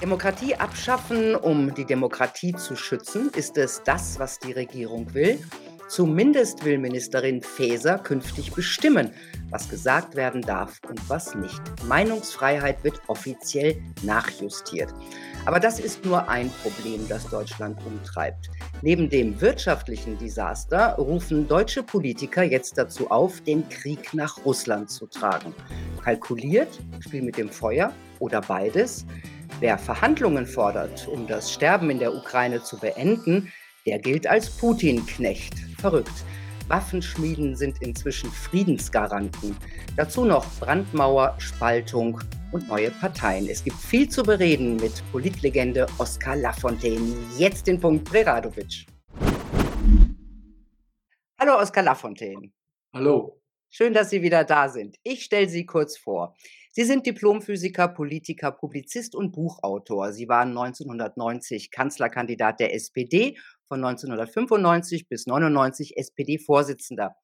Demokratie abschaffen, um die Demokratie zu schützen, ist es das, was die Regierung will? Zumindest will Ministerin Faeser künftig bestimmen, was gesagt werden darf und was nicht. Meinungsfreiheit wird offiziell nachjustiert. Aber das ist nur ein Problem, das Deutschland umtreibt. Neben dem wirtschaftlichen Desaster rufen deutsche Politiker jetzt dazu auf, den Krieg nach Russland zu tragen. Kalkuliert, Spiel mit dem Feuer oder beides? Wer Verhandlungen fordert, um das Sterben in der Ukraine zu beenden, der gilt als Putin-Knecht. Verrückt. Waffenschmieden sind inzwischen Friedensgaranten. Dazu noch Brandmauer, Spaltung und neue Parteien. Es gibt viel zu bereden mit Politlegende Oskar Lafontaine. Jetzt den Punkt Preradovic. Hallo Oskar Lafontaine. Hallo. Schön, dass Sie wieder da sind. Ich stelle Sie kurz vor. Sie sind Diplomphysiker, Politiker, Publizist und Buchautor. Sie waren 1990 Kanzlerkandidat der SPD, von 1995 bis 1999 SPD-Vorsitzender.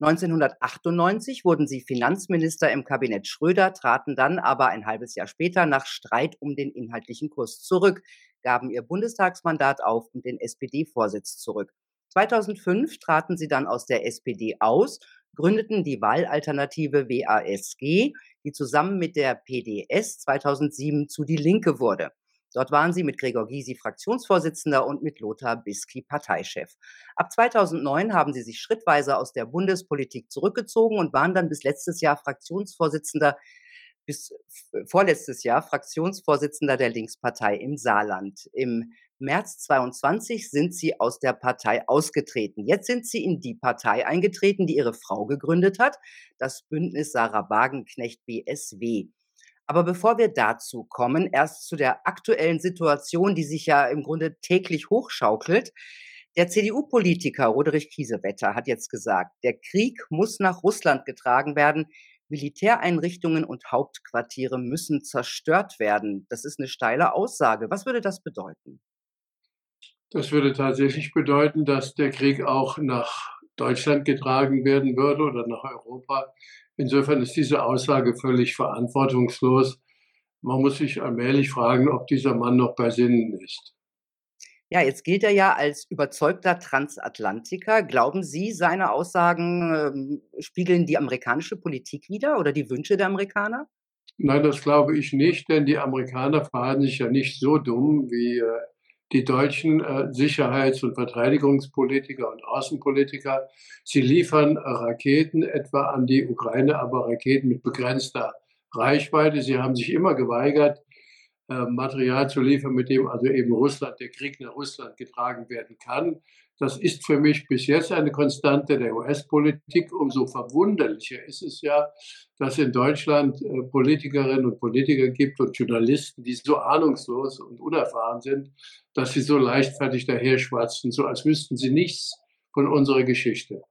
1998 wurden sie Finanzminister im Kabinett Schröder, traten dann aber ein halbes Jahr später nach Streit um den inhaltlichen Kurs zurück, gaben ihr Bundestagsmandat auf und den SPD-Vorsitz zurück. 2005 traten sie dann aus der SPD aus gründeten die Wahlalternative WASG, die zusammen mit der PDS 2007 zu Die Linke wurde. Dort waren sie mit Gregor Gysi Fraktionsvorsitzender und mit Lothar Bisky Parteichef. Ab 2009 haben sie sich schrittweise aus der Bundespolitik zurückgezogen und waren dann bis letztes Jahr Fraktionsvorsitzender bis vorletztes Jahr Fraktionsvorsitzender der Linkspartei im Saarland. Im März 22 sind sie aus der Partei ausgetreten. Jetzt sind sie in die Partei eingetreten, die ihre Frau gegründet hat, das Bündnis Sarah Wagenknecht BSW. Aber bevor wir dazu kommen, erst zu der aktuellen Situation, die sich ja im Grunde täglich hochschaukelt. Der CDU-Politiker Roderich Kiesewetter hat jetzt gesagt, der Krieg muss nach Russland getragen werden. Militäreinrichtungen und Hauptquartiere müssen zerstört werden. Das ist eine steile Aussage. Was würde das bedeuten? Das würde tatsächlich bedeuten, dass der Krieg auch nach Deutschland getragen werden würde oder nach Europa. Insofern ist diese Aussage völlig verantwortungslos. Man muss sich allmählich fragen, ob dieser Mann noch bei Sinnen ist. Ja, jetzt gilt er ja als überzeugter Transatlantiker. Glauben Sie, seine Aussagen ähm, spiegeln die amerikanische Politik wider oder die Wünsche der Amerikaner? Nein, das glaube ich nicht, denn die Amerikaner verhalten sich ja nicht so dumm wie äh, die deutschen äh, Sicherheits- und Verteidigungspolitiker und Außenpolitiker. Sie liefern Raketen etwa an die Ukraine, aber Raketen mit begrenzter Reichweite. Sie haben sich immer geweigert, äh, Material zu liefern, mit dem also eben Russland, der Krieg nach Russland getragen werden kann. Das ist für mich bis jetzt eine Konstante der US-Politik. Umso verwunderlicher ist es ja, dass in Deutschland äh, Politikerinnen und Politiker gibt und Journalisten, die so ahnungslos und unerfahren sind, dass sie so leichtfertig daherschwatzen, so als wüssten sie nichts von unserer Geschichte.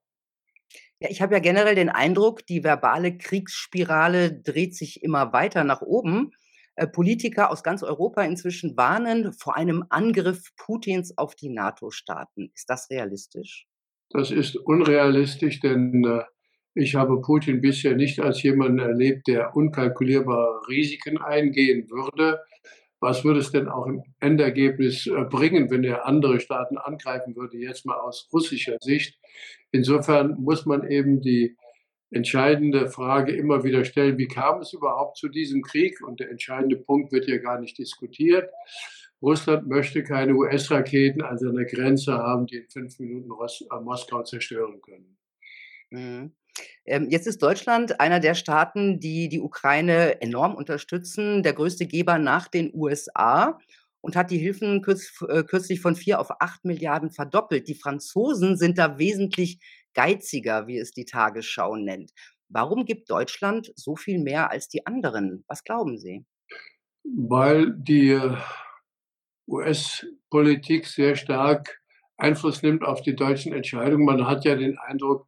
Ja, ich habe ja generell den Eindruck, die verbale Kriegsspirale dreht sich immer weiter nach oben. Äh, Politiker aus ganz Europa inzwischen warnen vor einem Angriff Putins auf die NATO-Staaten. Ist das realistisch? Das ist unrealistisch, denn äh, ich habe Putin bisher nicht als jemanden erlebt, der unkalkulierbare Risiken eingehen würde. Was würde es denn auch im Endergebnis äh, bringen, wenn er andere Staaten angreifen würde, jetzt mal aus russischer Sicht? Insofern muss man eben die entscheidende Frage immer wieder stellen, wie kam es überhaupt zu diesem Krieg? Und der entscheidende Punkt wird ja gar nicht diskutiert. Russland möchte keine US-Raketen an seiner Grenze haben, die in fünf Minuten äh, Moskau zerstören können. Mhm. Ähm, jetzt ist Deutschland einer der Staaten, die die Ukraine enorm unterstützen, der größte Geber nach den USA und hat die Hilfen äh, kürzlich von vier auf acht Milliarden verdoppelt. Die Franzosen sind da wesentlich geiziger, wie es die Tagesschau nennt. Warum gibt Deutschland so viel mehr als die anderen? Was glauben Sie? Weil die US-Politik sehr stark Einfluss nimmt auf die deutschen Entscheidungen. Man hat ja den Eindruck,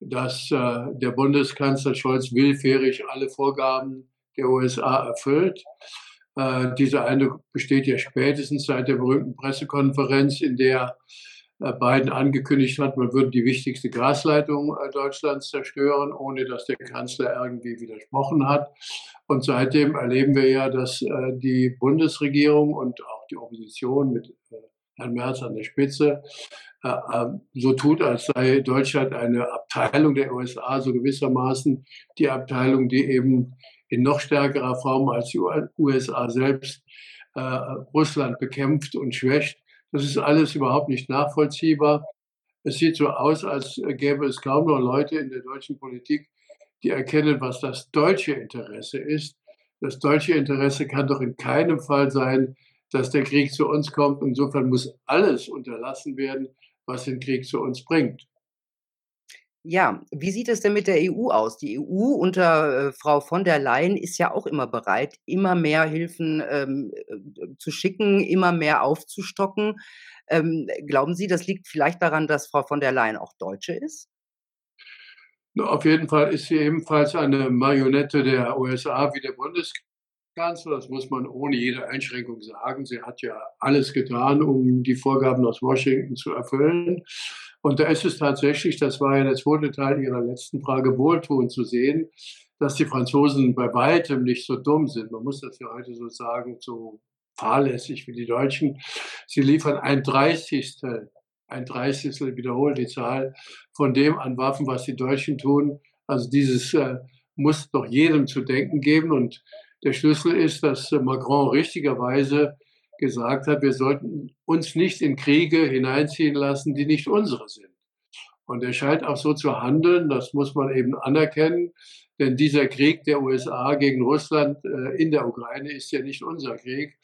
dass äh, der Bundeskanzler Scholz willfährig alle Vorgaben der USA erfüllt. Äh, dieser Eindruck besteht ja spätestens seit der berühmten Pressekonferenz, in der Biden angekündigt hat, man würde die wichtigste Gasleitung äh, Deutschlands zerstören, ohne dass der Kanzler irgendwie widersprochen hat. Und seitdem erleben wir ja, dass äh, die Bundesregierung und auch die Opposition mit äh, Herrn Merz an der Spitze äh, äh, so tut, als sei Deutschland eine Abteilung der USA, so gewissermaßen die Abteilung, die eben in noch stärkerer Form als die USA selbst Russland bekämpft und schwächt. Das ist alles überhaupt nicht nachvollziehbar. Es sieht so aus, als gäbe es kaum noch Leute in der deutschen Politik, die erkennen, was das deutsche Interesse ist. Das deutsche Interesse kann doch in keinem Fall sein, dass der Krieg zu uns kommt. Insofern muss alles unterlassen werden, was den Krieg zu uns bringt. Ja, wie sieht es denn mit der EU aus? Die EU unter äh, Frau von der Leyen ist ja auch immer bereit, immer mehr Hilfen ähm, äh, zu schicken, immer mehr aufzustocken. Ähm, glauben Sie, das liegt vielleicht daran, dass Frau von der Leyen auch Deutsche ist? Auf jeden Fall ist sie ebenfalls eine Marionette der USA wie der Bundeskanzler. Das muss man ohne jede Einschränkung sagen. Sie hat ja alles getan, um die Vorgaben aus Washington zu erfüllen. Und da ist es tatsächlich, das war ja der zweite Teil Ihrer letzten Frage, wohltuend zu sehen, dass die Franzosen bei weitem nicht so dumm sind. Man muss das ja heute so sagen, so fahrlässig wie die Deutschen. Sie liefern ein Dreißigstel ein Dreißigstel wiederholt die Zahl von dem an Waffen, was die Deutschen tun. Also dieses äh, muss doch jedem zu denken geben. Und der Schlüssel ist, dass Macron richtigerweise gesagt hat, wir sollten uns nicht in Kriege hineinziehen lassen, die nicht unsere sind. Und er scheint auch so zu handeln, das muss man eben anerkennen, denn dieser Krieg der USA gegen Russland äh, in der Ukraine ist ja nicht unser Krieg,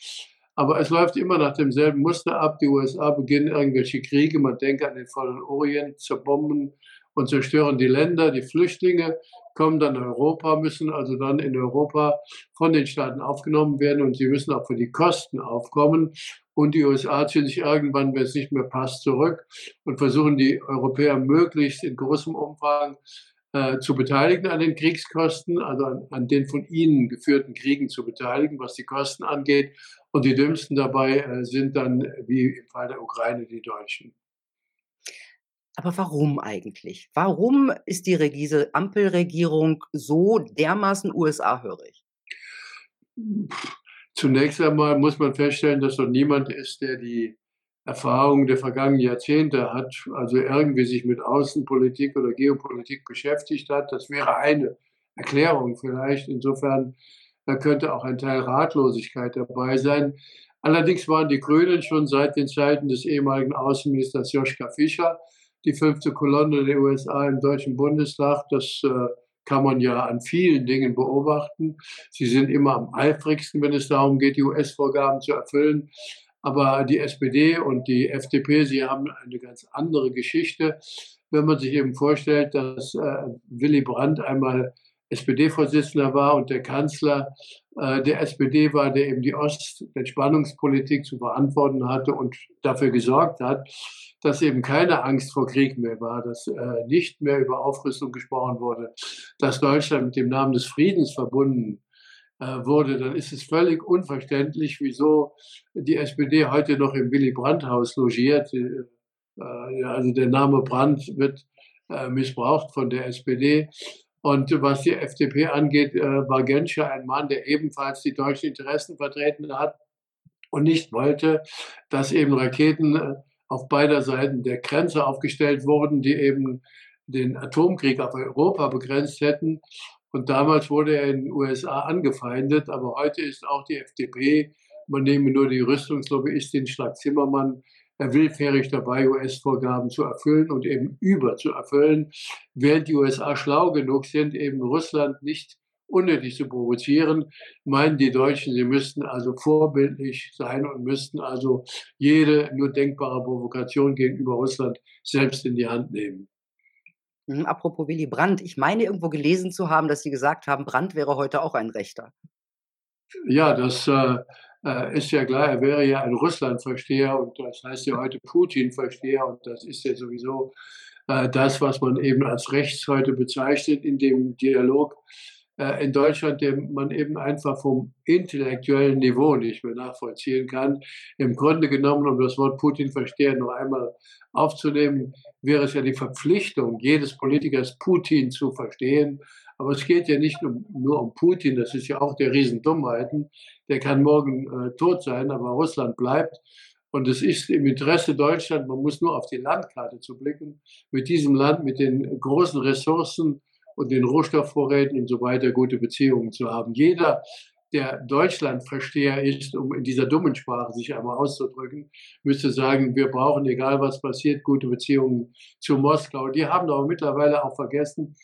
aber es läuft immer nach demselben Muster ab. Die USA beginnen irgendwelche Kriege. Man denkt an den Vollen Orient, zerbomben und zerstören die Länder. Die Flüchtlinge kommen dann Europa, müssen also dann in Europa von den Staaten aufgenommen werden und sie müssen auch für die Kosten aufkommen. Und die USA ziehen sich irgendwann, wenn es nicht mehr passt, zurück und versuchen die Europäer möglichst in großem Umfang äh, zu beteiligen an den Kriegskosten, also an, an, den von ihnen geführten Kriegen zu beteiligen, was die Kosten angeht. Und die dümmsten dabei äh, sind dann, wie im Fall der Ukraine, die Deutschen. Aber warum eigentlich? Warum ist die diese Ampelregierung so dermaßen USA-hörig? Zunächst einmal muss man feststellen, dass dort niemand ist, der die Erfahrung der vergangenen Jahrzehnte hat, also irgendwie sich mit Außenpolitik oder Geopolitik beschäftigt hat. Das wäre eine Erklärung vielleicht. Insofern da könnte auch ein Teil Ratlosigkeit dabei sein. Allerdings waren die Grünen schon seit den Zeiten des ehemaligen Außenministers Joschka Fischer die fünfte Kolonne der USA im Deutschen Bundestag. Das äh, kann man ja an vielen Dingen beobachten. Sie sind immer am eifrigsten, wenn es darum geht, die US-Vorgaben zu erfüllen. Aber die SPD und die FDP, sie haben eine ganz andere Geschichte. Wenn man sich eben vorstellt, dass äh, Willy Brandt einmal SPD-Vorsitzender war und der Kanzler äh, der SPD war, der eben die Ostentspannungspolitik zu verantworten hatte und dafür gesorgt hat, dass eben keine Angst vor Krieg mehr war, dass äh, nicht mehr über Aufrüstung gesprochen wurde, dass Deutschland mit dem Namen des Friedens verbunden äh, wurde, dann ist es völlig unverständlich, wieso die SPD heute noch im Willy Brandt-Haus logiert. Äh, also der Name Brandt wird äh, missbraucht von der SPD. Und was die FDP angeht, äh, war Genscher ein Mann, der ebenfalls die deutschen Interessen vertreten hat und nicht wollte, dass eben Raketen äh, auf beider Seiten der Grenze aufgestellt wurden, die eben den Atomkrieg auf Europa begrenzt hätten. Und damals wurde er in den USA angefeindet, aber heute ist auch die FDP, man nehme nur die Rüstungslobbyistin Schlag Zimmermann, willfährig dabei, US-Vorgaben zu erfüllen und eben über zu erfüllen, während die USA schlau genug sind, eben Russland nicht unnötig zu provozieren, meinen die Deutschen, sie müssten also vorbildlich sein und müssten also jede nur denkbare Provokation gegenüber Russland selbst in die Hand nehmen. Hm, apropos Willy Brandt, ich meine irgendwo gelesen zu haben, dass Sie gesagt haben, Brandt wäre heute auch ein Rechter. Ja, das äh, äh, ist ja klar, er wäre ja ein Russlandversteher und das heißt ja heute Putin-Versteher und das ist ja sowieso äh, das, was man eben als rechts heute bezeichnet in dem Dialog äh, in Deutschland, den man eben einfach vom intellektuellen Niveau nicht mehr nachvollziehen kann. Im Grunde genommen, um das Wort Putin-Versteher noch einmal aufzunehmen, wäre es ja die Verpflichtung jedes Politikers, Putin zu verstehen, Aber es geht ja nicht um, nur um Putin, das ist ja auch der Riesendummheiten. Der kann morgen äh, tot sein, aber Russland bleibt. Und es ist im Interesse Deutschland, man muss nur auf die Landkarte zu blicken, mit diesem Land, mit den großen Ressourcen und den Rohstoffvorräten und so weiter gute Beziehungen zu haben. Jeder, der Deutschlandversteher ist, um in dieser dummen Sprache sich einmal auszudrücken, müsste sagen, wir brauchen, egal was passiert, gute Beziehungen zu Moskau. Die haben aber mittlerweile auch vergessen,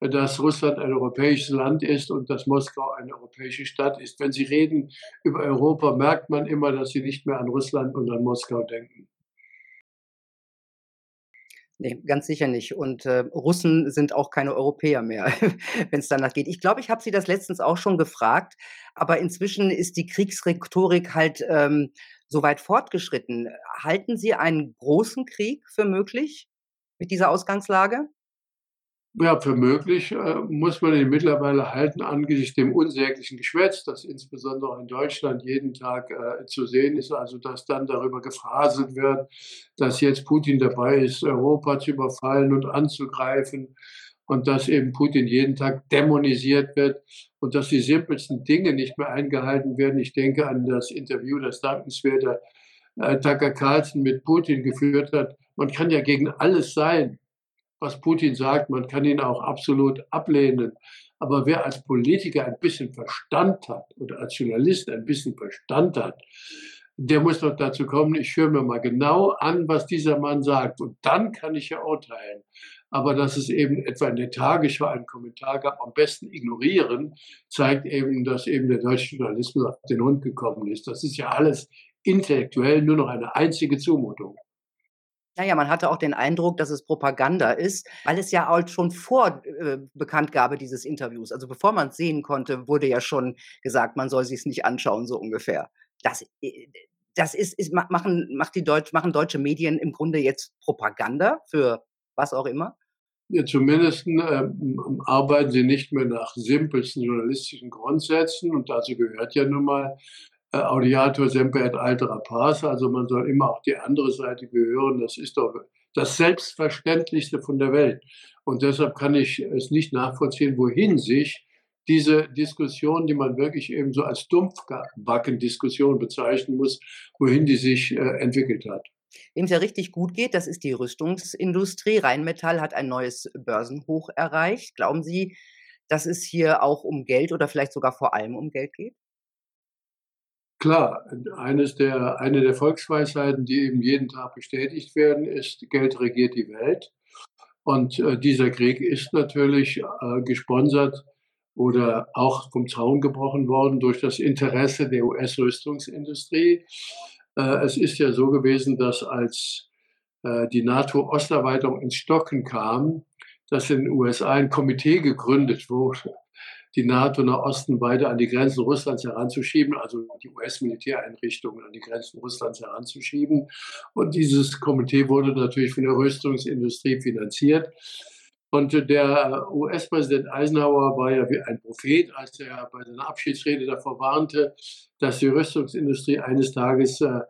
dass Russland ein europäisches Land ist und dass Moskau eine europäische Stadt ist. Wenn Sie reden über Europa, merkt man immer, dass Sie nicht mehr an Russland und an Moskau denken. Nee, ganz sicher nicht. Und äh, Russen sind auch keine Europäer mehr, wenn es danach geht. Ich glaube, ich habe Sie das letztens auch schon gefragt, aber inzwischen ist die Kriegsrhetorik halt ähm, so weit fortgeschritten. Halten Sie einen großen Krieg für möglich mit dieser Ausgangslage? Ja, für möglich äh, muss man ihn mittlerweile halten angesichts dem unsäglichen Geschwätz, das insbesondere in Deutschland jeden Tag äh, zu sehen ist. Also, dass dann darüber gefaselt wird, dass jetzt Putin dabei ist, Europa zu überfallen und anzugreifen und dass eben Putin jeden Tag dämonisiert wird und dass die simpelsten Dinge nicht mehr eingehalten werden. Ich denke an das Interview, das dankenswerte äh, Tucker Carlson mit Putin geführt hat. Man kann ja gegen alles sein was Putin sagt. Man kann ihn auch absolut ablehnen. Aber wer als Politiker ein bisschen Verstand hat oder als Journalist ein bisschen Verstand hat, der muss doch dazu kommen, ich höre mir mal genau an, was dieser Mann sagt. Und dann kann ich ja urteilen. Aber dass es eben etwa in der Tagesschau einen Kommentar gab, am besten ignorieren, zeigt eben, dass eben der deutsche Journalismus auf den Hund gekommen ist. Das ist ja alles intellektuell nur noch eine einzige Zumutung. Naja, man hatte auch den Eindruck, dass es Propaganda ist, weil es ja auch schon vor äh, Bekanntgabe dieses Interviews, also bevor man es sehen konnte, wurde ja schon gesagt, man soll sich es nicht anschauen, so ungefähr. Das, äh, das ist, ist machen, macht die Deutsch, machen deutsche Medien im Grunde jetzt Propaganda für was auch immer? Ja, zumindest äh, arbeiten sie nicht mehr nach simpelsten journalistischen Grundsätzen und dazu gehört ja nun mal Audiator semper et altera pars, also man soll immer auch die andere Seite gehören. Das ist doch das Selbstverständlichste von der Welt. Und deshalb kann ich es nicht nachvollziehen, wohin sich diese Diskussion, die man wirklich eben so als Dumpfbacken-Diskussion bezeichnen muss, wohin die sich äh, entwickelt hat. Wem es ja richtig gut geht, das ist die Rüstungsindustrie. Rheinmetall hat ein neues Börsenhoch erreicht. Glauben Sie, dass es hier auch um Geld oder vielleicht sogar vor allem um Geld geht? Klar, eines der, eine der Volksweisheiten, die eben jeden Tag bestätigt werden, ist, Geld regiert die Welt. Und äh, dieser Krieg ist natürlich äh, gesponsert oder auch vom Zaun gebrochen worden durch das Interesse der US-Rüstungsindustrie. Äh, es ist ja so gewesen, dass als äh, die NATO-Osterweiterung ins Stocken kam, dass in den USA ein Komitee gegründet wurde, die NATO nach Osten weiter an die Grenzen Russlands heranzuschieben, also die US-Militäreinrichtungen an die Grenzen Russlands heranzuschieben. Und dieses Komitee wurde natürlich von der Rüstungsindustrie finanziert. Und der US-Präsident Eisenhower war ja wie ein Prophet, als er bei seiner Abschiedsrede davor warnte, dass die Rüstungsindustrie eines Tages äh,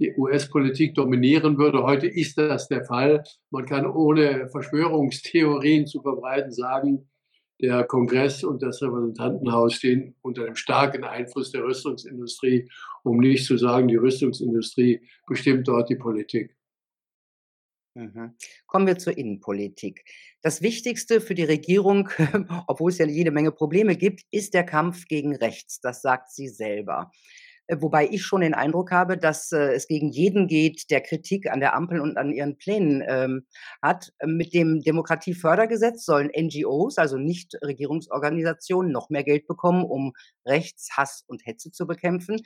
die US-Politik dominieren würde. Heute ist das der Fall. Man kann ohne Verschwörungstheorien zu verbreiten sagen, der Kongress und das Repräsentantenhaus stehen unter dem starken Einfluss der Rüstungsindustrie, um nicht zu sagen, die Rüstungsindustrie bestimmt dort die Politik. Mhm. Kommen wir zur Innenpolitik. Das Wichtigste für die Regierung, obwohl es ja jede Menge Probleme gibt, ist der Kampf gegen rechts. Das sagt sie selber. Äh, wobei ich schon den Eindruck habe, dass äh, es gegen jeden geht, der Kritik an der Ampel und an ihren Plänen ähm, hat. Mit dem Demokratiefördergesetz sollen NGOs, also Nichtregierungsorganisationen, noch mehr Geld bekommen, um Rechts, Hass und Hetze zu bekämpfen.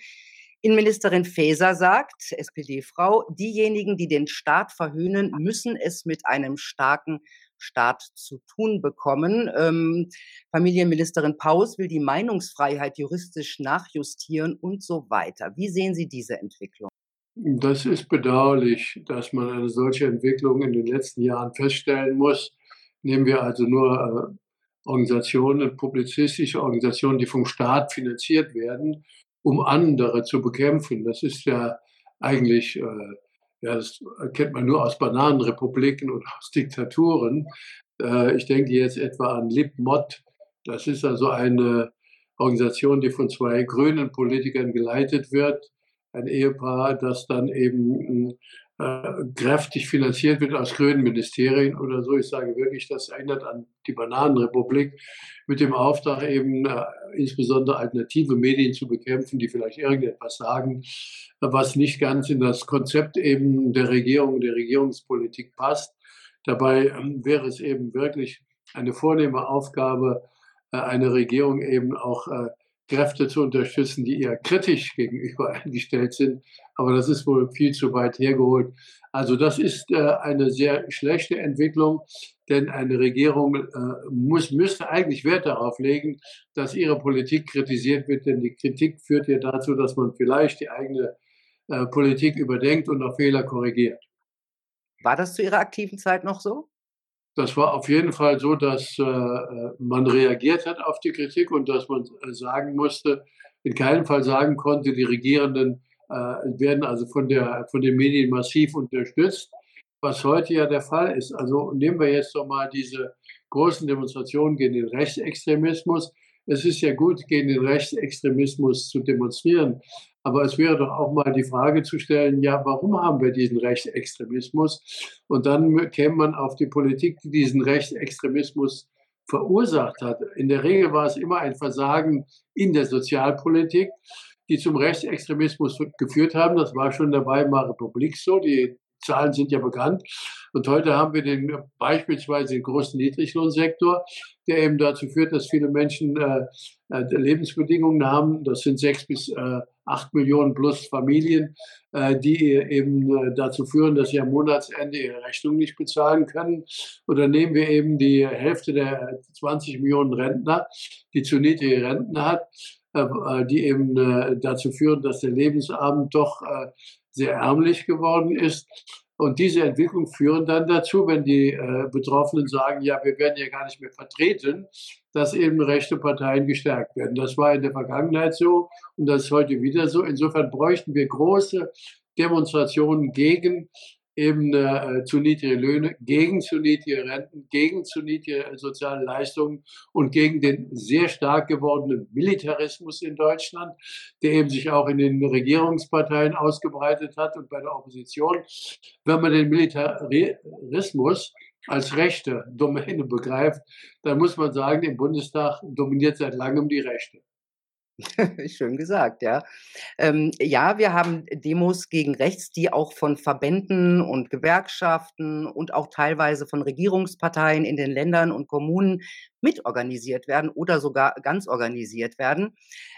Innenministerin Faeser sagt, SPD-Frau, diejenigen, die den Staat verhöhnen, müssen es mit einem starken Staat zu tun bekommen. Ähm, Familienministerin Paus will die Meinungsfreiheit juristisch nachjustieren und so weiter. Wie sehen Sie diese Entwicklung? Das ist bedauerlich, dass man eine solche Entwicklung in den letzten Jahren feststellen muss. Nehmen wir also nur äh, Organisationen, publizistische Organisationen, die vom Staat finanziert werden, um andere zu bekämpfen. Das ist ja eigentlich äh, ja, das kennt man nur aus Bananenrepubliken und aus Diktaturen. Äh, ich denke jetzt etwa an Lib Mott, Das ist also eine Organisation, die von zwei grünen Politikern geleitet wird. Ein Ehepaar, das dann eben äh, kräftig finanziert wird aus grünen Ministerien oder so. Ich sage wirklich, das erinnert an die Bananenrepublik mit dem Auftrag eben äh, insbesondere alternative Medien zu bekämpfen, die vielleicht irgendetwas sagen, was nicht ganz in das Konzept eben der Regierung, der Regierungspolitik passt. Dabei ähm, wäre es eben wirklich eine vornehme Aufgabe, äh, eine Regierung eben auch äh, Kräfte zu unterstützen, die eher kritisch gegenüber eingestellt sind. Aber das ist wohl viel zu weit hergeholt. Also das ist äh, eine sehr schlechte Entwicklung, denn eine Regierung äh, muss, müsste eigentlich Wert darauf legen, dass ihre Politik kritisiert wird, denn die Kritik führt ja dazu, dass man vielleicht die eigene äh, Politik überdenkt und auch Fehler korrigiert. War das zu Ihrer aktiven Zeit noch so? Das war auf jeden Fall so, dass äh, man reagiert hat auf die Kritik und dass man äh, sagen musste, in keinem Fall sagen konnte, die Regierenden äh, werden also von, der, von den Medien massiv unterstützt, was heute ja der Fall ist. Also nehmen wir jetzt doch mal diese großen Demonstrationen gegen den Rechtsextremismus. Es ist ja gut, gegen den Rechtsextremismus zu demonstrieren, aber es wäre doch auch mal die Frage zu stellen, ja, warum haben wir diesen Rechtsextremismus? Und dann käme man auf die Politik, die diesen Rechtsextremismus verursacht hat. In der Regel war es immer ein Versagen in der Sozialpolitik, die zum Rechtsextremismus geführt haben. Das war schon der Weimarer Republik so. Die Zahlen sind ja bekannt. Und heute haben wir den beispielsweise den großen Niedriglohnsektor, der eben dazu führt, dass viele Menschen äh, äh, Lebensbedingungen haben. Das sind sechs bis äh, acht Millionen plus Familien, äh, die eben äh, dazu führen, dass sie am Monatsende ihre Rechnung nicht bezahlen können. Oder nehmen wir eben die Hälfte der 20 Millionen Rentner, die zu niedrige Renten hat, äh, die eben dazu führen, dass der Lebensabend doch sehr ärmlich geworden ist. Und diese Entwicklung führen dann dazu, wenn die äh, Betroffenen sagen, ja, wir werden ja gar nicht mehr vertreten, dass eben rechte Parteien gestärkt werden. Das war in der Vergangenheit so und das ist heute wieder so. Insofern bräuchten wir große Demonstrationen gegen eben äh, zu niedrige Löhne, gegen zu niedrige Renten, gegen zu niedrige soziale Leistungen und gegen den sehr stark gewordenen Militarismus in Deutschland, der eben sich auch in den Regierungsparteien ausgebreitet hat und bei der Opposition. Wenn man den Militarismus als rechte Domäne begreift, dann muss man sagen, im Bundestag dominiert seit langem die Rechte. Schön gesagt, ja. Ähm, ja, wir haben Demos gegen rechts, die auch von Verbänden und Gewerkschaften und auch teilweise von Regierungsparteien in den Ländern und Kommunen mitorganisiert werden oder sogar ganz organisiert werden.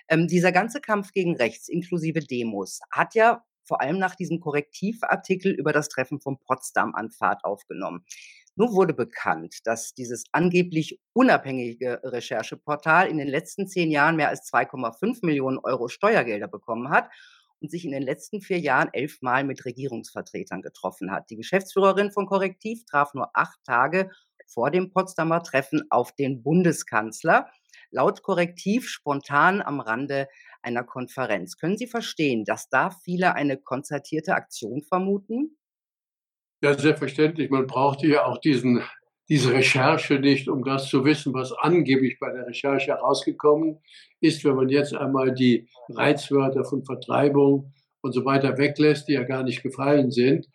Ähm, dieser ganze Kampf gegen rechts inklusive Demos hat ja vor allem nach diesem Korrektivartikel über das Treffen von Potsdam an Fahrt aufgenommen. Nun wurde bekannt, dass dieses angeblich unabhängige Rechercheportal in den letzten zehn Jahren mehr als 2,5 Millionen Euro Steuergelder bekommen hat und sich in den letzten vier Jahren elfmal mit Regierungsvertretern getroffen hat. Die Geschäftsführerin von Korrektiv traf nur acht Tage vor dem Potsdamer Treffen auf den Bundeskanzler. Laut Korrektiv spontan am Rande einer Konferenz. Können Sie verstehen, dass da viele eine konzertierte Aktion vermuten? Ja, selbstverständlich. Man brauchte ja auch diesen, diese Recherche nicht, um das zu wissen, was angeblich bei der Recherche herausgekommen ist. Wenn man jetzt einmal die Reizwörter von Vertreibung und so weiter weglässt, die ja gar nicht gefallen sind.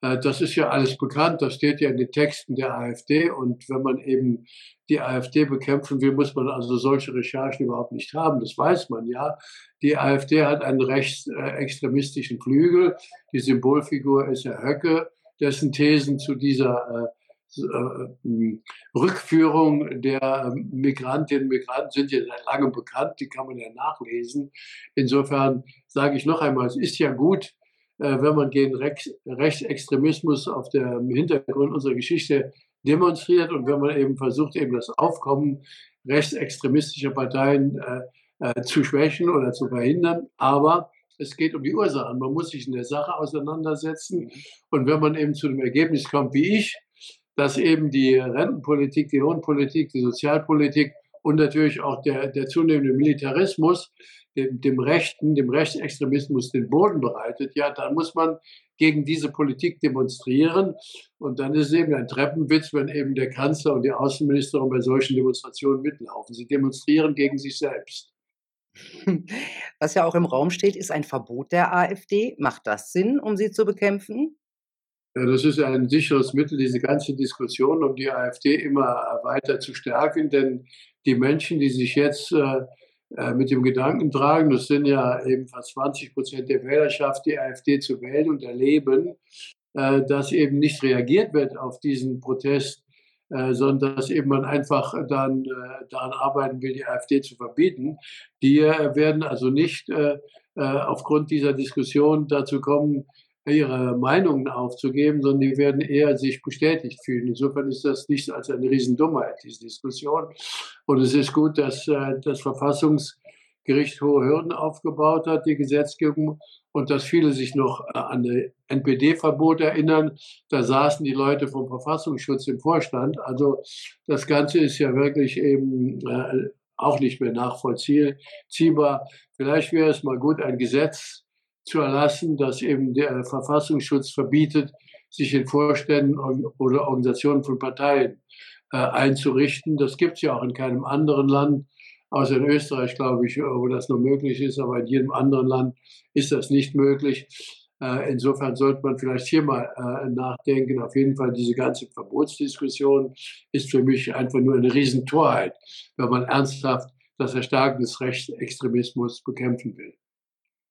Äh, das ist ja alles bekannt, das steht ja in den Texten der AfD. Und wenn man eben die AfD bekämpfen will, muss man also solche Recherchen überhaupt nicht haben. Das weiß man ja. Die AfD hat einen rechtsextremistischen Flügel. Die Symbolfigur ist Herr Höcke dessen Thesen zu dieser äh, äh, Rückführung der Migrantinnen und Migranten sind ja seit langem bekannt, die kann man ja nachlesen. Insofern sage ich noch einmal, es ist ja gut, äh, wenn man gegen Rechtsextremismus auf dem Hintergrund unserer Geschichte demonstriert und wenn man eben versucht, eben das Aufkommen rechtsextremistischer Parteien zu schwächen oder zu verhindern. Aber es geht um die Ursachen. Man muss sich in der Sache auseinandersetzen. Mhm. Und wenn man eben zu dem Ergebnis kommt, wie ich, dass eben die Rentenpolitik, die Lohnpolitik, die Sozialpolitik und natürlich auch der, der zunehmende Militarismus dem, dem Rechten, dem Rechtsextremismus den Boden bereitet, ja, dann muss man gegen diese Politik demonstrieren. Und dann ist es eben ein Treppenwitz, wenn eben der Kanzler und die Außenministerin bei solchen Demonstrationen mitlaufen. Sie demonstrieren gegen sich selbst. Was ja auch im Raum steht, ist ein Verbot der AfD. Macht das Sinn, um sie zu bekämpfen? Ja, das ist ein sicheres Mittel, diese ganze Diskussion um die AfD immer weiter zu stärken, denn die Menschen, die sich jetzt äh, äh, mit dem Gedanken tragen, das sind ja eben fast 20 Prozent der Wählerschaft, die AfD zu wählen und erleben, äh, dass eben nicht reagiert wird auf diesen Protest, sondern dass eben man einfach dann daran arbeiten will, die AfD zu verbieten. Die werden also nicht aufgrund dieser Diskussion dazu kommen, ihre Meinungen aufzugeben, sondern die werden eher sich bestätigt fühlen. Insofern ist das nicht als eine Riesendummheit, diese Diskussion. Und es ist gut, dass äh, das Verfassungsgericht hohe Hürden aufgebaut hat, die Gesetzgebung, und dass viele sich noch äh, an das NPD-Verbot erinnern. Da saßen die Leute vom Verfassungsschutz im Vorstand. Also das Ganze ist ja wirklich eben äh, auch nicht mehr nachvollziehbar. Vielleicht wäre es mal gut, ein Gesetz zu erlassen, dass eben der Verfassungsschutz verbietet, sich in Vorständen oder Organisationen von Parteien äh, einzurichten. Das gibt es ja auch in keinem anderen Land, außer in Österreich, glaube ich, wo das nur möglich ist, aber in jedem anderen Land ist das nicht möglich. Äh, insofern sollte man vielleicht hier mal äh, nachdenken. Auf jeden Fall diese ganze Verbotsdiskussion ist für mich einfach nur eine Riesentorheit, wenn man ernsthaft das Erstarken des Rechtsextremismus bekämpfen will.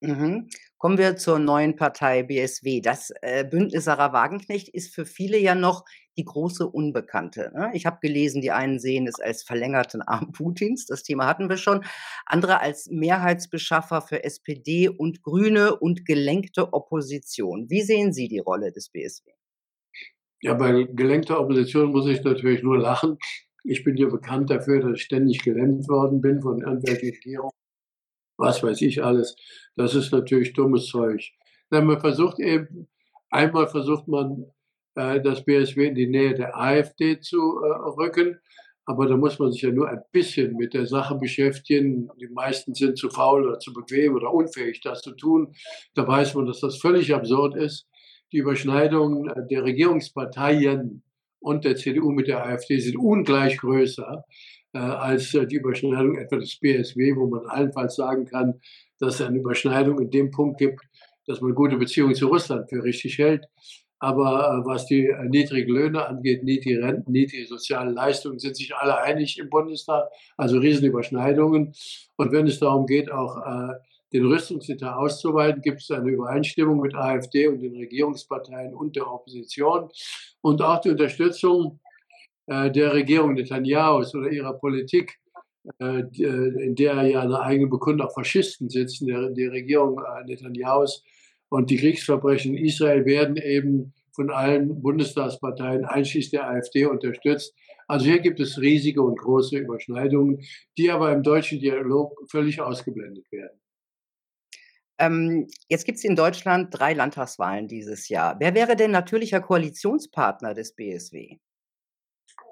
Mhm. Kommen wir zur neuen Partei BSW. Das äh, Bündnis Sarah Wagenknecht ist für viele ja noch die große Unbekannte. Ne? Ich habe gelesen, die einen sehen es als verlängerten Arm Putins, das Thema hatten wir schon, andere als Mehrheitsbeschaffer für SPD und Grüne und gelenkte Opposition. Wie sehen Sie die Rolle des BSW? Ja, bei gelenkter Opposition muss ich natürlich nur lachen. Ich bin ja bekannt dafür, dass ich ständig gelenkt worden bin von irgendwelchen Regierungen was weiß ich alles. Das ist natürlich dummes Zeug. Dann man versucht eben, einmal versucht man, äh, das BSW in die Nähe der AfD zu äh, rücken. Aber da muss man sich ja nur ein bisschen mit der Sache beschäftigen. Die meisten sind zu faul oder zu bequem oder unfähig, das zu tun. Da weiß man, dass das völlig absurd ist. Die Überschneidungen der Regierungsparteien und der CDU mit der AfD sind ungleich größer äh, als äh, die Überschneidung etwa des BSW, wo man allenfalls sagen kann, dass es eine Überschneidung in dem Punkt gibt, dass man gute Beziehungen zu Russland für richtig hält. Aber äh, was die äh, niedrigen Löhne angeht, niedrige Renten, niedrige soziale Leistungen, sind sich alle einig im Bundestag. Also Riesenüberschneidungen. Und wenn es darum geht, auch äh, den Rüstungsetat auszuweiten, gibt es eine Übereinstimmung mit AfD und den Regierungsparteien und der Opposition. Und auch die Unterstützung äh, der Regierung Netanyahus oder ihrer Politik, äh, äh, in der ja eine eigene Bekundung auch Faschisten sitzen, der, die Regierung Netanyahus und die Kriegsverbrechen in Israel werden eben von allen Bundestagsparteien einschließlich der AfD unterstützt. Also hier gibt es riesige und große Überschneidungen, die aber im deutschen Dialog völlig ausgeblendet werden. Ähm, jetzt gibt es in Deutschland drei Landtagswahlen dieses Jahr. Wer wäre denn natürlicher Koalitionspartner des BSW?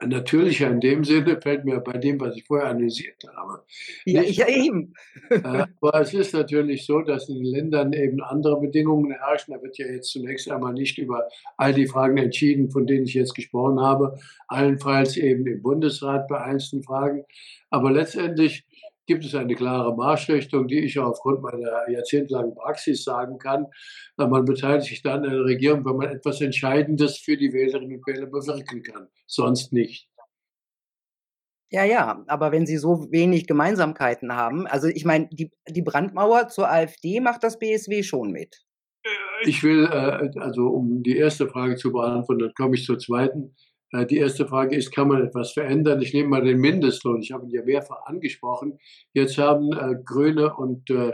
Natürlicher in dem Sinne fällt mir bei dem, was ich vorher analysiert habe. Ja, ja eben. Äh, aber es ist natürlich so, dass in den Ländern eben andere Bedingungen herrschen. Da wird ja jetzt zunächst einmal nicht über all die Fragen entschieden, von denen ich jetzt gesprochen habe, allenfalls eben im Bundesrat bei einzelnen Fragen. Aber letztendlich gibt es eine klare Marschrichtung, die ich aufgrund meiner jahrzehntelangen Praxis sagen kann. Man beteiligt sich dann an der Regierung, wenn man etwas Entscheidendes für die Wählerinnen und Wähler bewirken kann, sonst nicht. Ja, ja, aber wenn Sie so wenig Gemeinsamkeiten haben, also ich meine, die, die Brandmauer zur AfD macht das BSW schon mit. Ich will, äh, also um die erste Frage zu beantworten, dann komme ich zur zweiten. Äh, die erste Frage ist, kann man etwas verändern? Ich nehme mal den Mindestlohn. Ich habe ihn ja mehrfach angesprochen. Jetzt haben äh, Grüne und, äh,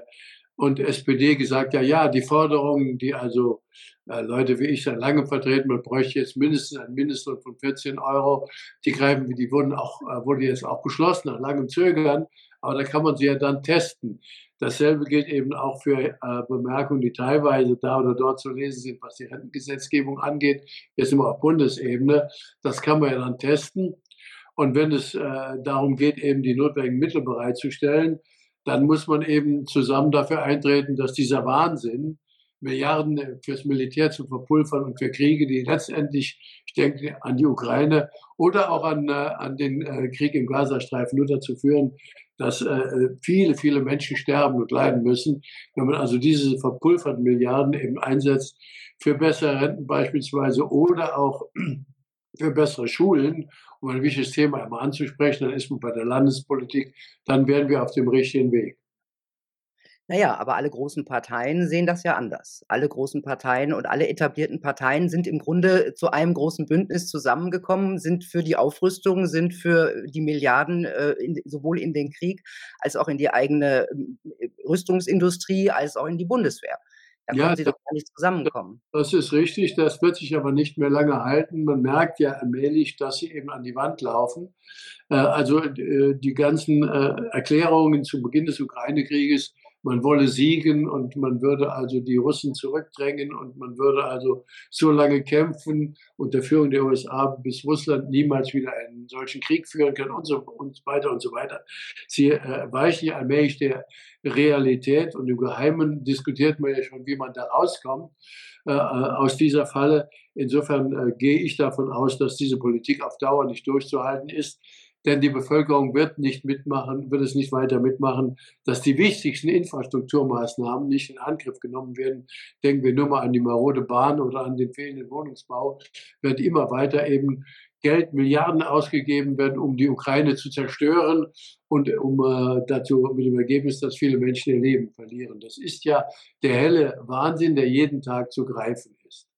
und SPD gesagt, ja, ja, die Forderungen, die also äh, Leute wie ich seit langem vertreten, man bräuchte jetzt mindestens einen Mindestlohn von 14 Euro. Die greifen, die wurden auch, äh, wurde jetzt auch beschlossen nach langem Zögern. Aber da kann man sie ja dann testen. Dasselbe gilt eben auch für äh, Bemerkungen, die teilweise da oder dort zu lesen sind, was die Rentengesetzgebung angeht. Jetzt wir auf Bundesebene. Das kann man ja dann testen. Und wenn es äh, darum geht, eben die notwendigen Mittel bereitzustellen, dann muss man eben zusammen dafür eintreten, dass dieser Wahnsinn, Milliarden fürs Militär zu verpulvern und für Kriege, die letztendlich, ich denke an die Ukraine oder auch an, äh, an den äh, Krieg im Gazastreifen, nur dazu führen, dass äh, viele, viele Menschen sterben und leiden müssen. Wenn man also diese verpulverten Milliarden eben einsetzt für bessere Renten beispielsweise oder auch für bessere Schulen, um ein wichtiges Thema einmal anzusprechen, dann ist man bei der Landespolitik, dann wären wir auf dem richtigen Weg. Naja, aber alle großen Parteien sehen das ja anders. Alle großen Parteien und alle etablierten Parteien sind im Grunde zu einem großen Bündnis zusammengekommen, sind für die Aufrüstung, sind für die Milliarden äh, in, sowohl in den Krieg als auch in die eigene äh, Rüstungsindustrie als auch in die Bundeswehr. Da ja, können sie doch gar nicht zusammenkommen. Das ist richtig, das wird sich aber nicht mehr lange halten. Man merkt ja allmählich, dass sie eben an die Wand laufen. Äh, also äh, die ganzen äh, Erklärungen zu Beginn des Ukraine-Krieges man wolle siegen und man würde also die Russen zurückdrängen und man würde also so lange kämpfen unter Führung der USA, bis Russland niemals wieder einen solchen Krieg führen kann und so, und weiter und so weiter. Sie äh, weichen allmählich der Realität und im Geheimen diskutiert man ja schon, wie man da rauskommt äh, äh aus dieser Falle. Insofern äh, gehe ich davon aus, dass diese Politik auf Dauer nicht durchzuhalten ist denn die Bevölkerung wird nicht mitmachen, wird es nicht weiter mitmachen, dass die wichtigsten Infrastrukturmaßnahmen nicht in Angriff genommen werden. Denken wir nur mal an die marode Bahn oder an den fehlenden Wohnungsbau, wird immer weiter eben Geld, Milliarden ausgegeben werden, um die Ukraine zu zerstören und um äh, dazu mit dem Ergebnis, dass viele Menschen ihr Leben verlieren. Das ist ja der helle Wahnsinn, der jeden Tag zu greifen ist.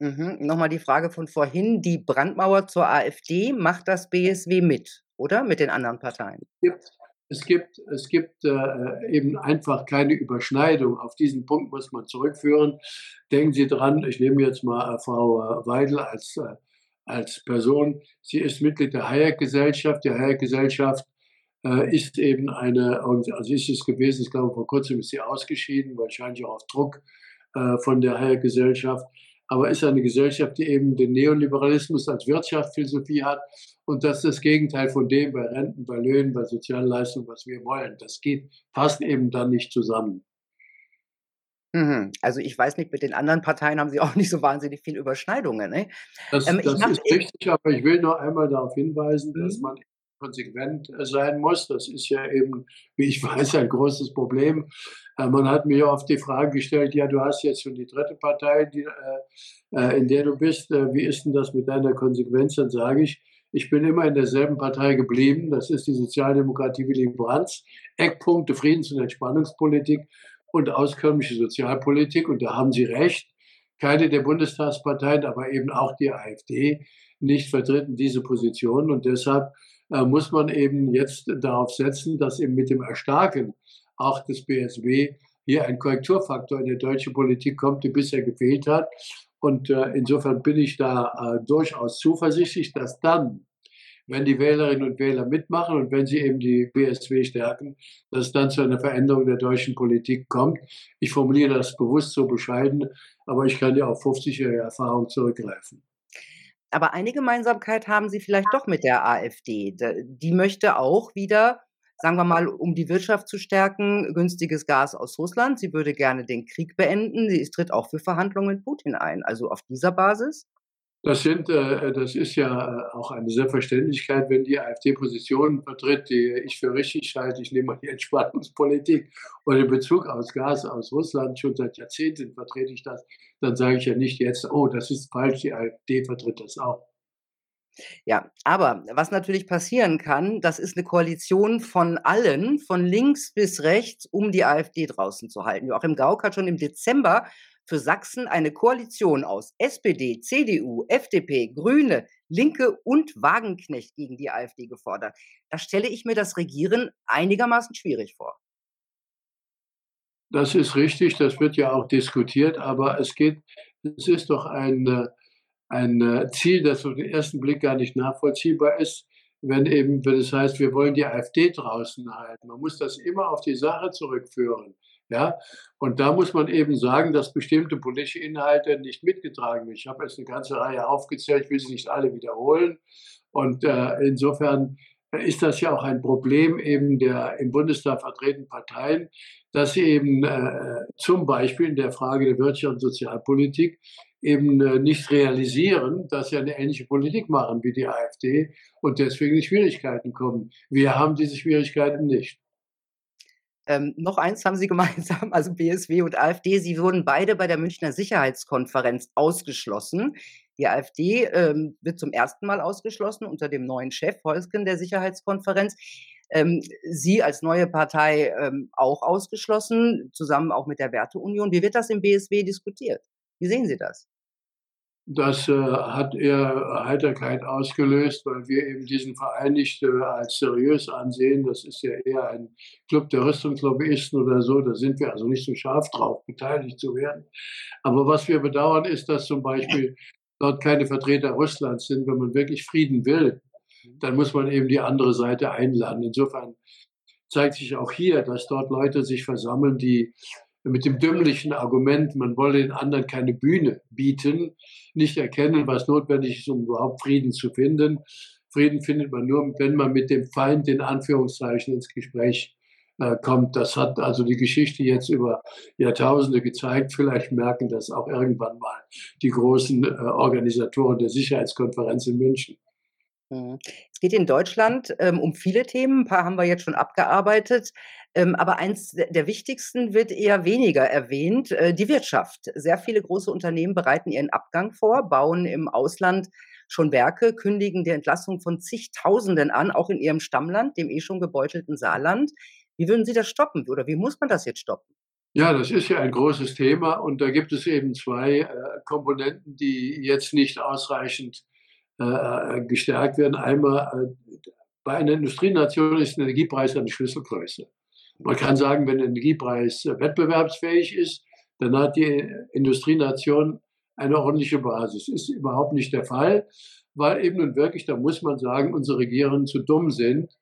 Mhm. Nochmal die Frage von vorhin, die Brandmauer zur AfD, macht das BSW mit? Oder? Mit den anderen Parteien. Es gibt, es gibt äh, eben einfach keine Überschneidung. Auf diesen Punkt muss man zurückführen. Denken Sie dran, ich nehme jetzt mal äh, Frau äh, Weidel als, äh, als Person. Sie ist Mitglied der Hayek-Gesellschaft. Die Hayek-Gesellschaft ist eben eine, also ist es gewesen, ich glaube, vor kurzem ist sie ausgeschieden, wahrscheinlich auch auf Druck von der Hayek-Gesellschaft aber ist eine Gesellschaft, die eben den Neoliberalismus als Wirtschaftsphilosophie hat und das ist das Gegenteil von dem bei Renten, bei Löhnen, bei Sozialleistungen, was wir wollen. Das geht fast eben dann nicht zusammen. Mhm. Also ich weiß nicht, mit den anderen Parteien haben Sie auch nicht so wahnsinnig viele Überschneidungen. Ne? Das, ähm, das ist richtig, aber ich will nur einmal darauf hinweisen, mhm. dass man konsequent äh, sein muss. Das ist ja eben, wie ich weiß, ein großes Problem. Äh, man hat mir oft die Frage gestellt, ja, du hast jetzt schon die dritte Partei, die, äh, in der du bist. Wie ist denn das mit deiner Konsequenz? Dann sage ich, ich bin immer in derselben Partei geblieben. Das ist die Sozialdemokratie Willy Brandts. Eckpunkte Friedens- und Entspannungspolitik und auskömmliche Sozialpolitik. Und da haben Sie recht. Keine der Bundestagsparteien, aber eben auch die AfD nicht vertreten diese Position. Und deshalb äh, muss man eben jetzt darauf setzen, dass eben mit dem Erstarken auch des BSW hier ein Korrekturfaktor in der deutschen Politik kommt, der bisher gefehlt hat. Und äh, insofern bin ich da äh, durchaus zuversichtlich, dass dann, wenn die Wählerinnen und Wähler mitmachen und wenn sie eben die BSW stärken, dass es dann zu einer Veränderung der deutschen Politik kommt. Ich formuliere das bewusst so bescheiden, aber ich kann ja auf 50 Jahre Erfahrung zurückgreifen. Aber eine Gemeinsamkeit haben Sie vielleicht doch mit der AfD. Die möchte auch wieder, sagen wir mal, um die Wirtschaft zu stärken, günstiges Gas aus Russland. Sie würde gerne den Krieg beenden. Sie tritt auch für Verhandlungen mit Putin ein. Also auf dieser Basis? Das, sind, äh, das ist ja äh, auch eine Selbstverständlichkeit, wenn die AfD Positionen vertritt, die ich für richtig halte. Ich nehme mal die Entspannungspolitik und den Bezug aus Gas aus Russland. Schon seit Jahrzehnten vertrete ich das. Dann sage ich ja nicht jetzt, oh, das ist falsch, die AfD vertritt das auch. Ja, aber was natürlich passieren kann, das ist eine Koalition von allen, von links bis rechts, um die AfD draußen zu halten. Joachim Gauck hat schon im Dezember für Sachsen eine Koalition aus SPD, CDU, FDP, Grüne, Linke und Wagenknecht gegen die AfD gefordert. Da stelle ich mir das Regieren einigermaßen schwierig vor. Das ist richtig, das wird ja auch diskutiert, aber es geht, es ist doch ein, ein Ziel, das auf den ersten Blick gar nicht nachvollziehbar ist, wenn eben, wenn es heißt, wir wollen die AfD draußen halten. Man muss das immer auf die Sache zurückführen. Ja, und da muss man eben sagen, dass bestimmte politische Inhalte nicht mitgetragen werden. Ich habe jetzt eine ganze Reihe aufgezählt, will sie nicht alle wiederholen. Und äh, insofern ist das ja auch ein Problem eben der im Bundestag vertretenen Parteien, dass sie eben äh, zum Beispiel in der Frage der Wirtschaft und Sozialpolitik eben äh, nicht realisieren, dass sie eine ähnliche Politik machen wie die AfD und deswegen in Schwierigkeiten kommen. Wir haben diese Schwierigkeiten nicht. Ähm, noch eins haben Sie gemeinsam, also BSW und AfD. Sie wurden beide bei der Münchner Sicherheitskonferenz ausgeschlossen. Die AfD ähm, wird zum ersten Mal ausgeschlossen unter dem neuen Chef Holzgen der Sicherheitskonferenz. Ähm, Sie als neue Partei ähm, auch ausgeschlossen, zusammen auch mit der Werteunion. Wie wird das im BSW diskutiert? Wie sehen Sie das? Das äh, hat eher Heiterkeit ausgelöst, weil wir eben diesen Verein nicht äh, als seriös ansehen. Das ist ja eher ein Club der Rüstungslobbyisten oder so. Da sind wir also nicht so scharf drauf, beteiligt zu werden. Aber was wir bedauern, ist, dass zum Beispiel dort keine Vertreter Russlands sind. Wenn man wirklich Frieden will, dann muss man eben die andere Seite einladen. Insofern zeigt sich auch hier, dass dort Leute sich versammeln, die mit dem dümmlichen Argument, man wolle den anderen keine Bühne bieten, nicht erkennen, was notwendig ist, um überhaupt Frieden zu finden. Frieden findet man nur, wenn man mit dem Feind in Anführungszeichen ins Gespräch äh, kommt. Das hat also die Geschichte jetzt über Jahrtausende gezeigt. Vielleicht merken das auch irgendwann mal die großen äh, Organisatoren der Sicherheitskonferenz in München. Mhm. Es geht in Deutschland ähm, um viele Themen. Ein paar haben wir jetzt schon abgearbeitet. Ähm, aber eins der wichtigsten wird eher weniger erwähnt, äh, die Wirtschaft. Sehr viele große Unternehmen bereiten ihren Abgang vor, bauen im Ausland schon Werke, kündigen die Entlassung von zigtausenden an, auch in ihrem Stammland, dem eh schon gebeutelten Saarland. Wie würden Sie das stoppen oder wie muss man das jetzt stoppen? Ja, das ist ja ein großes Thema und da gibt es eben zwei äh, Komponenten, die jetzt nicht ausreichend äh, äh gestärkt werden. Einmal äh, bei einer Industrienation ist der Energiepreis eine Schlüsselgröße. Man kann sagen, wenn der Energiepreis wettbewerbsfähig ist, dann hat die Industrienation eine ordentliche Basis. Ist überhaupt nicht der Fall, weil eben nun wirklich, da muss man sagen, unsere Regierungen zu dumm sind,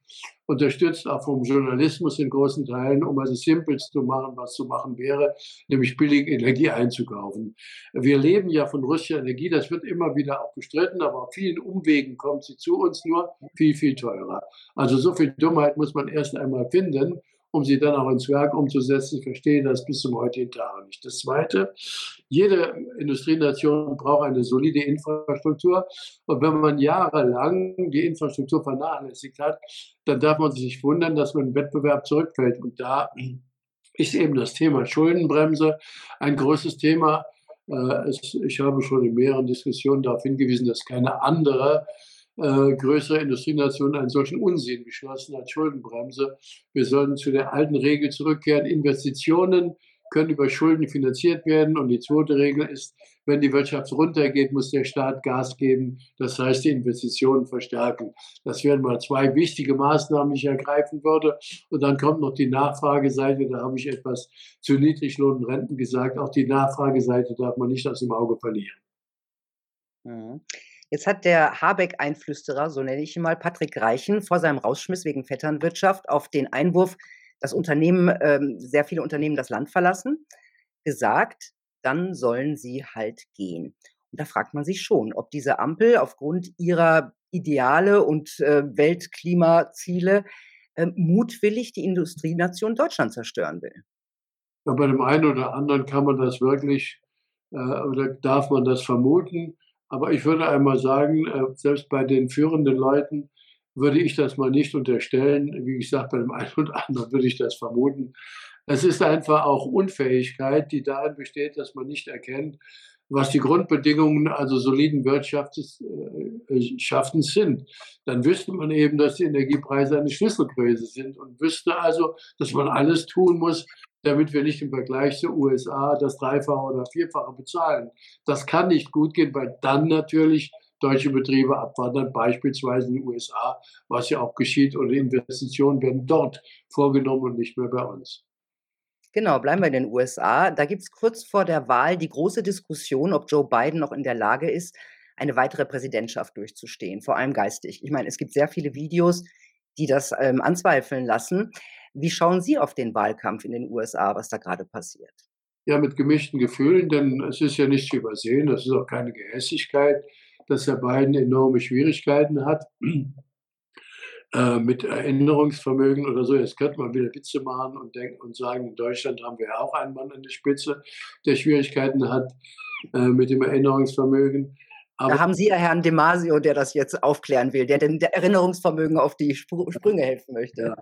unterstützt auch vom Journalismus in großen Teilen, um also Simples zu machen, was zu machen wäre, nämlich billig Energie einzukaufen. Wir leben ja von russischer Energie, das wird immer wieder auch bestritten, aber auf vielen Umwegen kommt sie zu uns nur viel, viel teurer. Also so viel Dummheit muss man erst einmal finden um sie dann auch ins Werk umzusetzen. Ich verstehe das bis zum heutigen Tage nicht. Das Zweite, jede Industrienation braucht eine solide Infrastruktur. Und wenn man jahrelang die Infrastruktur vernachlässigt hat, dann darf man sich nicht wundern, dass man im Wettbewerb zurückfällt. Und da ist eben das Thema Schuldenbremse ein großes Thema. Äh, ich habe schon in mehreren Diskussionen darauf hingewiesen, dass keine andere äh, größere Industrienationen einen solchen Unsinn beschlossen als Schuldenbremse. Wir sollten zu der alten Regel zurückkehren. Investitionen können über Schulden finanziert werden. Und die zweite Regel ist, wenn die Wirtschaft runtergeht, muss der Staat Gas geben. Das heißt, die Investitionen verstärken. Das wären mal zwei wichtige Maßnahmen, die ich ergreifen würde. Und dann kommt noch die Nachfrageseite. Da habe ich etwas zu Niedriglohnrenten gesagt. Auch die Nachfrageseite darf man nicht aus dem Auge verlieren. Mhm. Jetzt hat der Habeck-Einflüsterer, so nenne ich ihn mal, Patrick Reichen, vor seinem Rausschmiss wegen Vetternwirtschaft auf den Einwurf, dass Unternehmen, ähm, sehr viele Unternehmen das Land verlassen, gesagt, dann sollen sie halt gehen. Und da fragt man sich schon, ob diese Ampel aufgrund ihrer Ideale und äh, Weltklimaziele äh, mutwillig die Industrienation Deutschland zerstören will. Ja, bei dem einen oder anderen kann man das wirklich äh, oder darf man das vermuten. Aber ich würde einmal sagen, äh, selbst bei den führenden Leuten würde ich das mal nicht unterstellen. Wie gesagt, bei dem einen oder anderen würde ich das vermuten. Es ist einfach auch Unfähigkeit, die darin besteht, dass man nicht erkennt, was die Grundbedingungen also soliden Wirtschaftens sind. Dann wüsste man eben, dass die Energiepreise eine Schlüsselgröße sind und wüsste also, dass man alles tun muss, damit wir nicht im Vergleich zu USA das Dreifache oder Vierfache bezahlen. Das kann nicht gut gehen, weil dann natürlich deutsche Betriebe abwandern, beispielsweise in den USA, was ja auch geschieht, oder Investitionen werden dort vorgenommen und nicht mehr bei uns. Genau, bleiben wir in den USA. Da gibt es kurz vor der Wahl die große Diskussion, ob Joe Biden noch in der Lage ist, eine weitere Präsidentschaft durchzustehen, vor allem geistig. Ich meine, es gibt sehr viele Videos, die das ähm, anzweifeln lassen. Wie schauen Sie auf den Wahlkampf in den USA, was da gerade passiert? Ja, mit gemischten Gefühlen, denn es ist ja nicht zu übersehen, das ist auch keine Gehässigkeit, dass Herr Biden enorme Schwierigkeiten hat äh, mit Erinnerungsvermögen oder so. Jetzt könnte man wieder Witze machen und denken und sagen, in Deutschland haben wir ja auch einen Mann an der Spitze, der Schwierigkeiten hat äh, mit dem Erinnerungsvermögen. Aber da haben Sie ja Herrn Demasio, der das jetzt aufklären will, der dem Erinnerungsvermögen auf die Sprünge helfen möchte. Ja.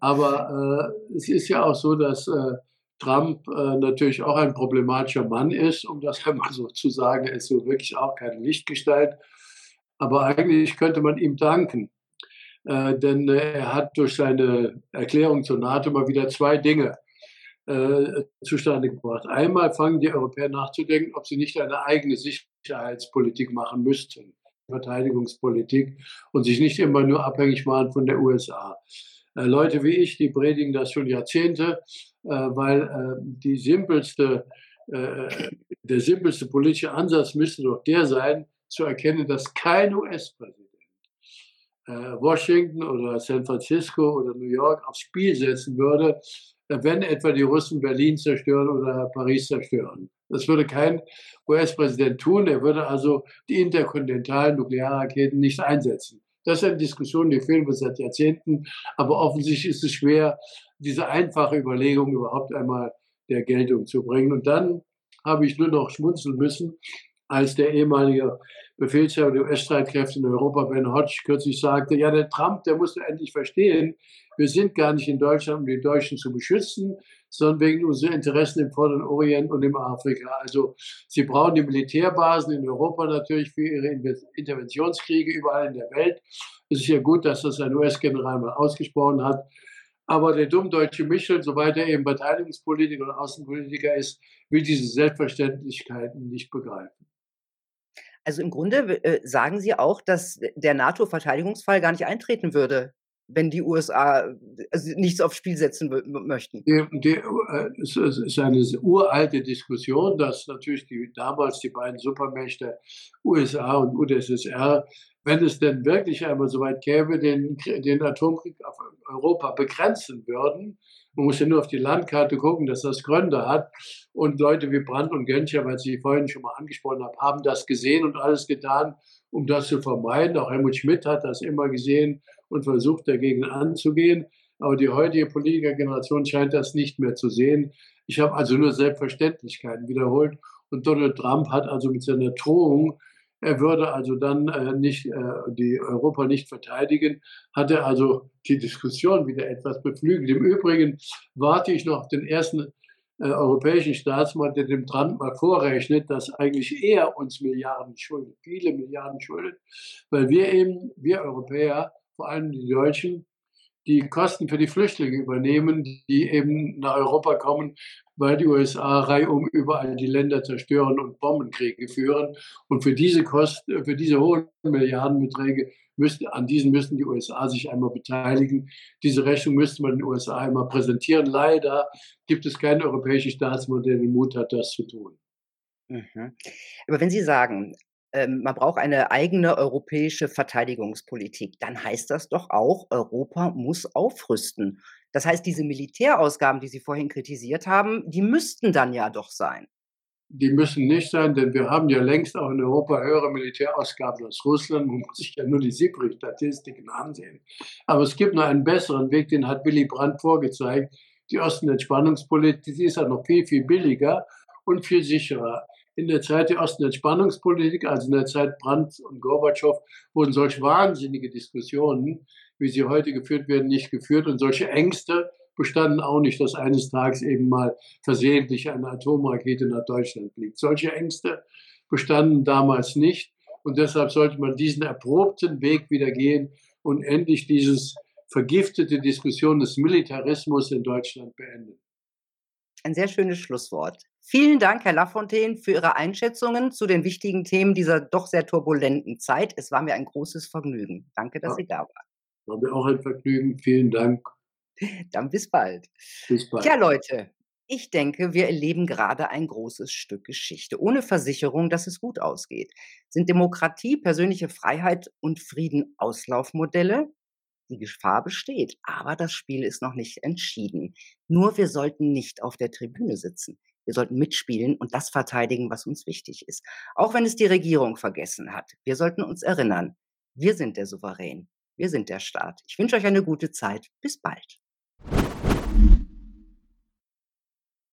Aber äh, es ist ja auch so, dass äh, Trump äh, natürlich auch ein problematischer Mann ist, um das einmal so zu sagen. Er ist so wirklich auch keine Lichtgestalt. Aber eigentlich könnte man ihm danken, äh, denn er hat durch seine Erklärung zur NATO mal wieder zwei Dinge äh, zustande gebracht. Einmal fangen die Europäer nachzudenken, ob sie nicht eine eigene Sicherheitspolitik machen müssten, Verteidigungspolitik, und sich nicht immer nur abhängig machen von der USA. Äh, Leute wie ich, die predigen das schon Jahrzehnte, weil äh, die simpelste, äh, der simpelste politische Ansatz müsste doch der sein, zu erkennen, dass kein US-Präsident äh, Washington oder San Francisco oder New York aufs Spiel setzen würde, äh, wenn etwa die Russen Berlin zerstören oder Paris zerstören. Das würde kein US-Präsident tun. Er würde also die interkontinentalen Nuklearraketen nicht einsetzen. Das ist eine Diskussion, die führen wir seit Jahrzehnten. Aber offensichtlich ist es schwer, diese einfache Überlegung überhaupt einmal der Geltung zu bringen. Und dann habe ich nur noch schmunzeln müssen, als der ehemalige Befehlshaber der US-Streitkräfte in Europa, Ben Hodge, kürzlich sagte, ja, der Trump, der muss endlich verstehen, wir sind gar nicht in Deutschland, um die Deutschen zu beschützen, sondern wegen unserer Interessen im Vorderen Orient und im Afrika. Also sie brauchen die Militärbasen in Europa natürlich für ihre Interventionskriege überall in der Welt. Es ist ja gut, dass das ein US-General mal ausgesprochen hat. Aber der dummdeutsche Michel, soweit er eben Beteiligungspolitiker und Außenpolitiker ist, will diese Selbstverständlichkeiten nicht begreifen. Also im Grunde äh, sagen Sie auch, dass der NATO-Verteidigungsfall gar nicht eintreten würde, wenn die USA also nichts aufs Spiel setzen möchten. Die, die, äh, es ist eine uralte Diskussion, dass natürlich die, damals die beiden Supermächte USA und UdSSR, wenn es denn wirklich einmal so weit käme, den, den Atomkrieg auf Europa begrenzen würden. Man muss ja nur auf die Landkarte gucken, dass das Gründe hat. Und Leute wie Brandt und Genscher, weil Sie vorhin schon mal angesprochen haben, haben das gesehen und alles getan, um das zu vermeiden. Auch Helmut Schmidt hat das immer gesehen und versucht dagegen anzugehen. Aber die heutige Politikergeneration scheint das nicht mehr zu sehen. Ich habe also nur Selbstverständlichkeiten wiederholt. Und Donald Trump hat also mit seiner Drohung, er würde also dann äh, nicht äh, die Europa nicht verteidigen, hat er also die Diskussion wieder etwas beflügelt. Im Übrigen warte ich noch auf den ersten äh, europäischen Staatsmann, der dem Trump mal vorrechnet, dass eigentlich er uns Milliarden schuldet, viele Milliarden schuldet, weil wir eben, wir Europäer, vor allem die Deutschen, die Kosten für die Flüchtlinge übernehmen, die eben nach Europa kommen, weil die USA reihum überall die Länder zerstören und Bombenkriege führen. Und für diese Kosten, für diese hohen Milliardenbeträge müsste, an diesen müssten die USA sich einmal beteiligen. Diese Rechnung müsste man den USA einmal präsentieren. Leider gibt es keinen europäischen Staatsmann, der den Mut hat, das zu tun. Mhm. Aber wenn Sie sagen, ähm, man braucht eine eigene europäische Verteidigungspolitik, dann heißt das doch auch, Europa muss aufrüsten. Das heißt, diese Militärausgaben, die Sie vorhin kritisiert haben, die müssten dann ja doch sein. Die müssen nicht sein, denn wir haben ja längst auch in Europa höhere Militärausgaben als Russland. Man muss sich ja nur die SIPRI-Statistiken ansehen. Aber es gibt noch einen besseren Weg, den hat Willy Brandt vorgezeigt. Die Ostenentspannungspolitik, ist ja noch viel, viel billiger und viel sicherer in der Zeit der Ostenentspannungspolitik, also in der Zeit Brandt und Gorbatschow, wurden solch wahnsinnige Diskussionen, wie sie heute geführt werden, nicht geführt. Und solche Ängste bestanden auch nicht, dass eines Tages eben mal versehentlich eine Atomrakete nach Deutschland fliegt. Solche Ängste bestanden damals nicht. Und deshalb sollte man diesen erprobten Weg wieder gehen und endlich dieses vergiftete Diskussion des Militarismus in Deutschland beenden. Ein sehr schönes Schlusswort. Vielen Dank, Herr Lafontaine, für Ihre Einschätzungen zu den wichtigen Themen dieser doch sehr turbulenten Zeit. Es war mir ein großes Vergnügen. Danke, dass ja. Sie da waren. War mir auch ein Vergnügen. Vielen Dank. Dann bis bald. Bis bald. Ja, Leute, ich denke, wir erleben gerade ein großes Stück Geschichte, ohne Versicherung, dass es gut ausgeht. Sind Demokratie, persönliche Freiheit und Frieden Auslaufmodelle? Die Gefahr besteht, aber das Spiel ist noch nicht entschieden. Nur wir sollten nicht auf der Tribüne sitzen. Wir sollten mitspielen und das verteidigen, was uns wichtig ist. Auch wenn es die Regierung vergessen hat. Wir sollten uns erinnern, wir sind der Souverän. Wir sind der Staat. Ich wünsche euch eine gute Zeit. Bis bald.